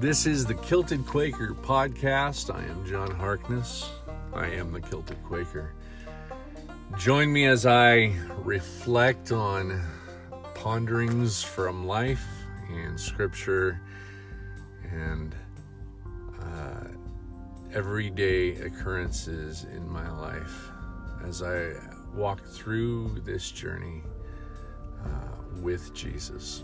This is the Kilted Quaker podcast. I am John Harkness. I am the Kilted Quaker. Join me as I reflect on ponderings from life and scripture and uh, everyday occurrences in my life as I walk through this journey uh, with Jesus.